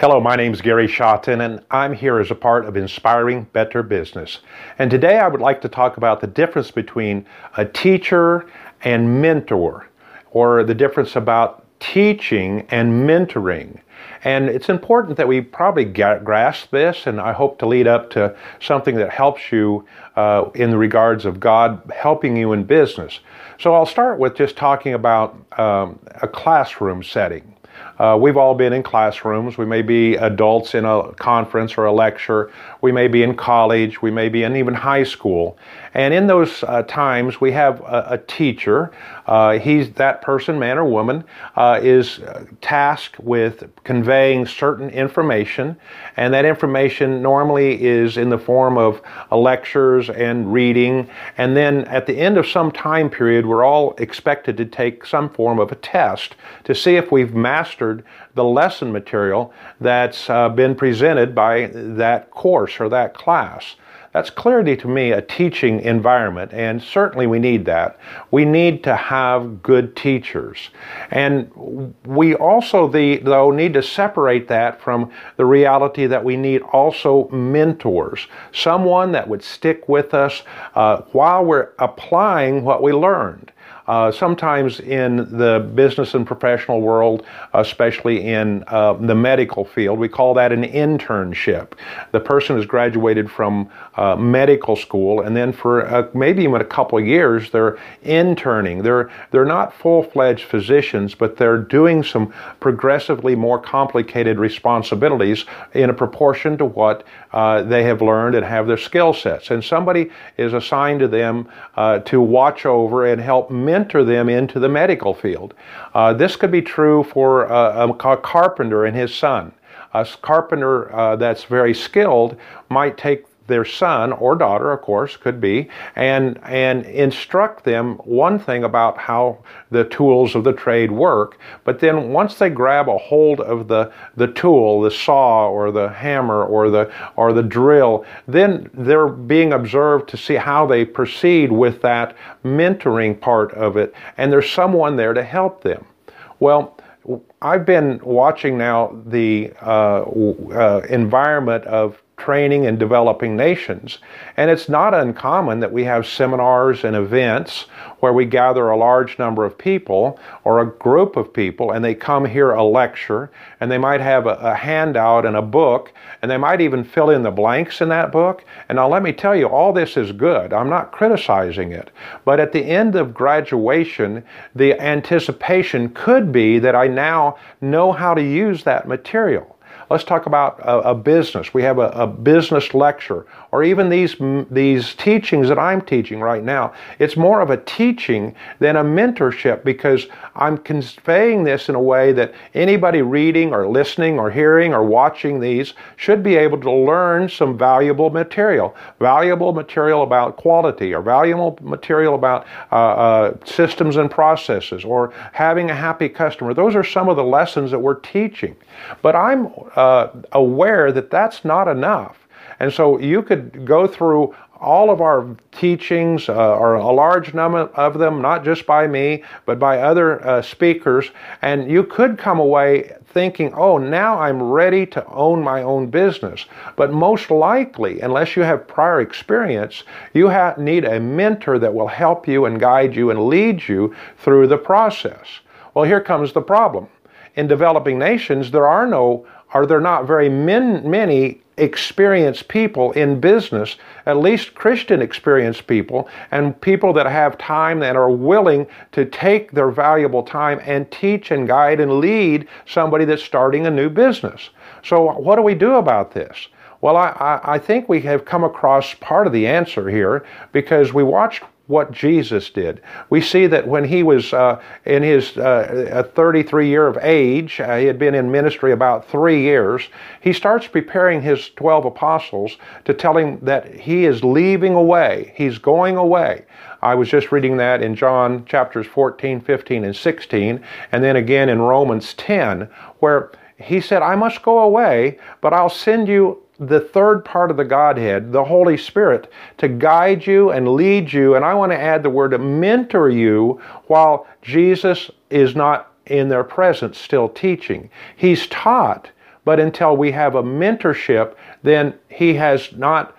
Hello, my name is Gary Shotton, and I'm here as a part of Inspiring Better Business. And today I would like to talk about the difference between a teacher and mentor, or the difference about teaching and mentoring. And it's important that we probably grasp this, and I hope to lead up to something that helps you uh, in the regards of God helping you in business. So I'll start with just talking about um, a classroom setting. Uh, we've all been in classrooms. We may be adults in a conference or a lecture. We may be in college. We may be in even high school. And in those uh, times, we have a, a teacher. Uh, he's that person, man or woman, uh, is uh, tasked with conveying certain information, and that information normally is in the form of lectures and reading. And then at the end of some time period, we're all expected to take some form of a test to see if we've mastered the lesson material that's uh, been presented by that course or that class. That's clearly to me a teaching environment, and certainly we need that. We need to have good teachers. And we also, the, though, need to separate that from the reality that we need also mentors, someone that would stick with us uh, while we're applying what we learned. Uh, sometimes in the business and professional world, especially in uh, the medical field, we call that an internship. The person has graduated from uh, medical school, and then for uh, maybe even a couple of years, they're interning. They're they're not full-fledged physicians, but they're doing some progressively more complicated responsibilities in a proportion to what uh, they have learned and have their skill sets. And somebody is assigned to them uh, to watch over and help mentor them into the medical field. Uh, this could be true for a, a carpenter and his son. A carpenter uh, that's very skilled might take their son or daughter, of course, could be, and, and instruct them one thing about how the tools of the trade work. But then once they grab a hold of the, the tool, the saw or the hammer or the, or the drill, then they're being observed to see how they proceed with that mentoring part of it, and there's someone there to help them. Well, I've been watching now the uh, uh, environment of training and developing nations. And it's not uncommon that we have seminars and events where we gather a large number of people or a group of people and they come hear a lecture and they might have a, a handout and a book and they might even fill in the blanks in that book. And now let me tell you, all this is good. I'm not criticizing it. But at the end of graduation, the anticipation could be that I now know how to use that material. Let's talk about a, a business. We have a, a, business lecture, or even these these teachings that I'm teaching right now. It's more of a teaching than a mentorship because I'm conveying this in a way that anybody reading or listening or hearing or watching these should be able to learn some valuable material, valuable material about quality, or valuable material about uh, uh, systems and processes, or having a happy customer. Those are some of the lessons that we're teaching. But I'm uh, aware that that's not enough. And so you could go through all of our teachings, uh, or a large number of them, not just by me, but by other uh, speakers, and you could come away thinking, oh, now I'm ready to own my own business. But most likely, unless you have prior experience, you need a mentor that will help you and guide you and lead you through the process. Well, here comes the problem. In developing nations, there are no are there not very min, many experienced people in business, at least Christian experienced people, and people that have time and are willing to take their valuable time and teach and guide and lead somebody that's starting a new business. So, what do we do about this? Well, I, I think we have come across part of the answer here because we watched what Jesus did. We see that when he was uh, in his uh, 33 year of age, uh, he had been in ministry about three years, he starts preparing his 12 apostles to tell him that he is leaving away, he's going away. I was just reading that in John chapters 14, 15, and 16, and then again in Romans 10, where he said, I must go away, but I'll send you the third part of the Godhead, the Holy Spirit, to guide you and lead you. And I want to add the word to mentor you while Jesus is not in their presence still teaching. He's taught, but until we have a mentorship, then he has not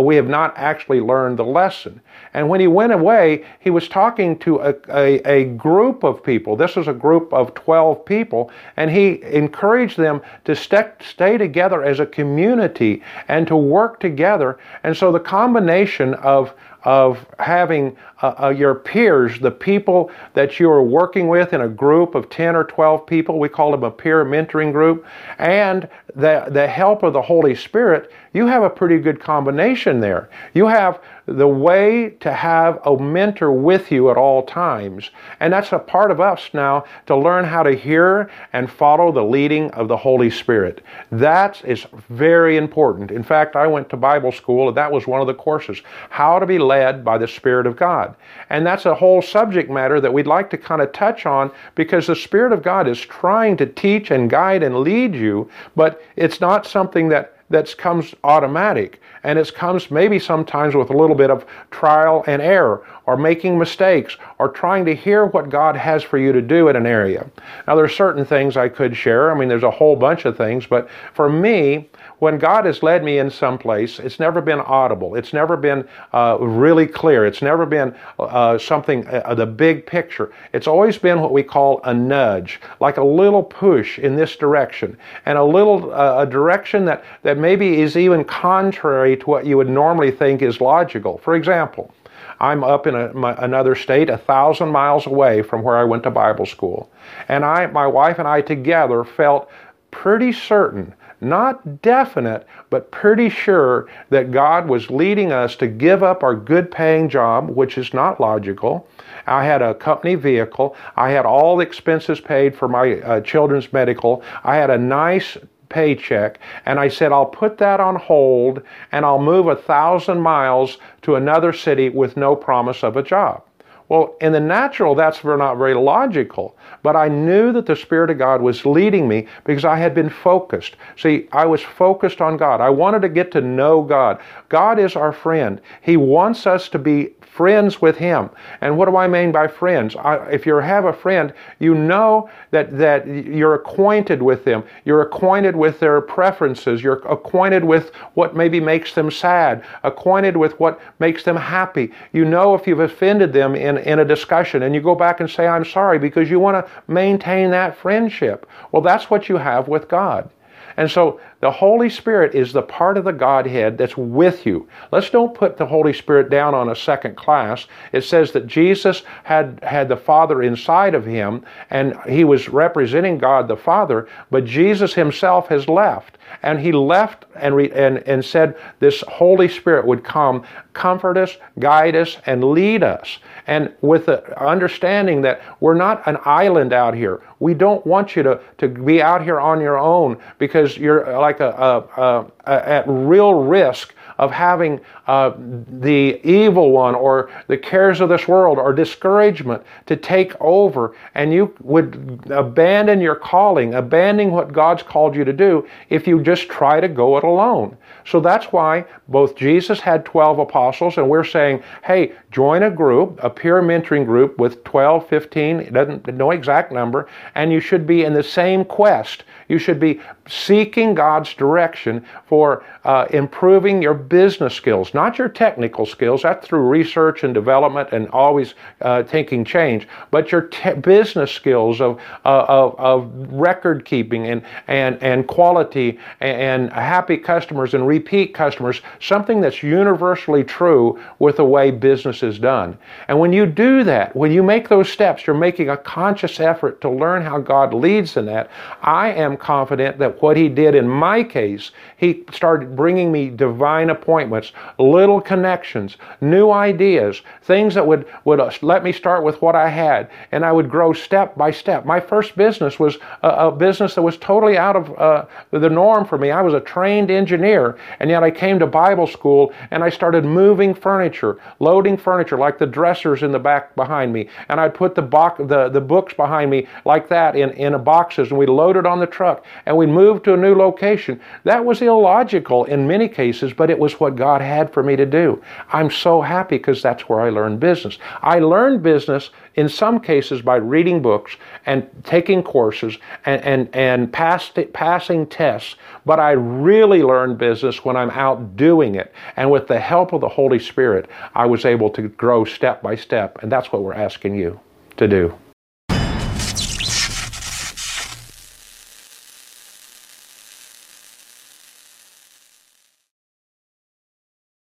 we have not actually learned the lesson. And when he went away, he was talking to a, a, a, group of people. This was a group of 12 people, and he encouraged them to st- stay together as a community and to work together. And so the combination of of having uh, uh, your peers, the people that you are working with in a group of 10 or 12 people, we call them a peer mentoring group, and the, the help of the Holy Spirit, you have a pretty good combination there. You have the way to have a mentor with you at all times. And that's a part of us now to learn how to hear and follow the leading of the Holy Spirit. That is very important. In fact, I went to Bible school, and that was one of the courses how to be led by the Spirit of God. And that's a whole subject matter that we'd like to kind of touch on because the Spirit of God is trying to teach and guide and lead you, but it's not something that that comes automatic and it comes maybe sometimes with a little bit of trial and error or making mistakes or trying to hear what God has for you to do in an area. Now, there are certain things I could share. I mean, there's a whole bunch of things, but for me, when God has led me in some place, it's never been audible. It's never been uh, really clear. It's never been uh, something, uh, the big picture. It's always been what we call a nudge, like a little push in this direction, and a little uh, a direction that, that maybe is even contrary to what you would normally think is logical. For example, I'm up in a, my, another state, a thousand miles away from where I went to Bible school. And I, my wife and I together felt pretty certain not definite, but pretty sure that God was leading us to give up our good paying job, which is not logical. I had a company vehicle. I had all the expenses paid for my uh, children's medical. I had a nice paycheck. And I said, I'll put that on hold and I'll move a thousand miles to another city with no promise of a job. Well, in the natural, that's not very logical. But I knew that the Spirit of God was leading me because I had been focused. See, I was focused on God. I wanted to get to know God. God is our friend. He wants us to be friends with Him. And what do I mean by friends? I, if you have a friend, you know that, that you're acquainted with them. You're acquainted with their preferences. You're acquainted with what maybe makes them sad, acquainted with what makes them happy. You know if you've offended them in, in a discussion and you go back and say, I'm sorry, because you want to maintain that friendship. Well, that's what you have with God. And so the Holy Spirit is the part of the Godhead that's with you. Let's don't put the Holy Spirit down on a second class. It says that Jesus had, had the Father inside of him and he was representing God the Father, but Jesus himself has left. And he left and, re, and, and said this Holy Spirit would come, comfort us, guide us, and lead us. And with the understanding that we're not an island out here. We don't want you to, to be out here on your own because you're like a, a, a, a at real risk of having uh, the evil one or the cares of this world or discouragement to take over, and you would abandon your calling, abandoning what God's called you to do if you just try to go it alone. So that's why both Jesus had 12 apostles, and we're saying, hey, join a group, a peer mentoring group with 12, 15, it doesn't no exact number, and you should be in the same quest. You should be seeking God's direction for uh, improving your business skills, not your technical skills. That's through research and development and always uh, taking change, but your te- business skills of, uh, of, of, record keeping and, and, and quality and happy customers and repeat customers, something that's universally true with the way business is done. And when you do that, when you make those steps, you're making a conscious effort to learn how God leads in that. I am confident that what He did in my case, He started bringing me divine appointments, little connections, new ideas, things that would, would uh, let me start with what I had, and I would grow step by step. My first business was a, a business that was totally out of uh, the norm for me. I was a trained engineer, and yet I came to Bible school and I started moving furniture, loading furniture like the dressers in the back behind me, and I'd put the, bo- the, the books behind me like that in, in boxes, and we loaded on the truck, and we'd move move to a new location. That was illogical in many cases, but it was what God had for me to do. I'm so happy because that's where I learned business. I learned business in some cases by reading books and taking courses and, and, and passed, passing tests, but I really learned business when I'm out doing it. And with the help of the Holy Spirit, I was able to grow step by step, and that's what we're asking you to do.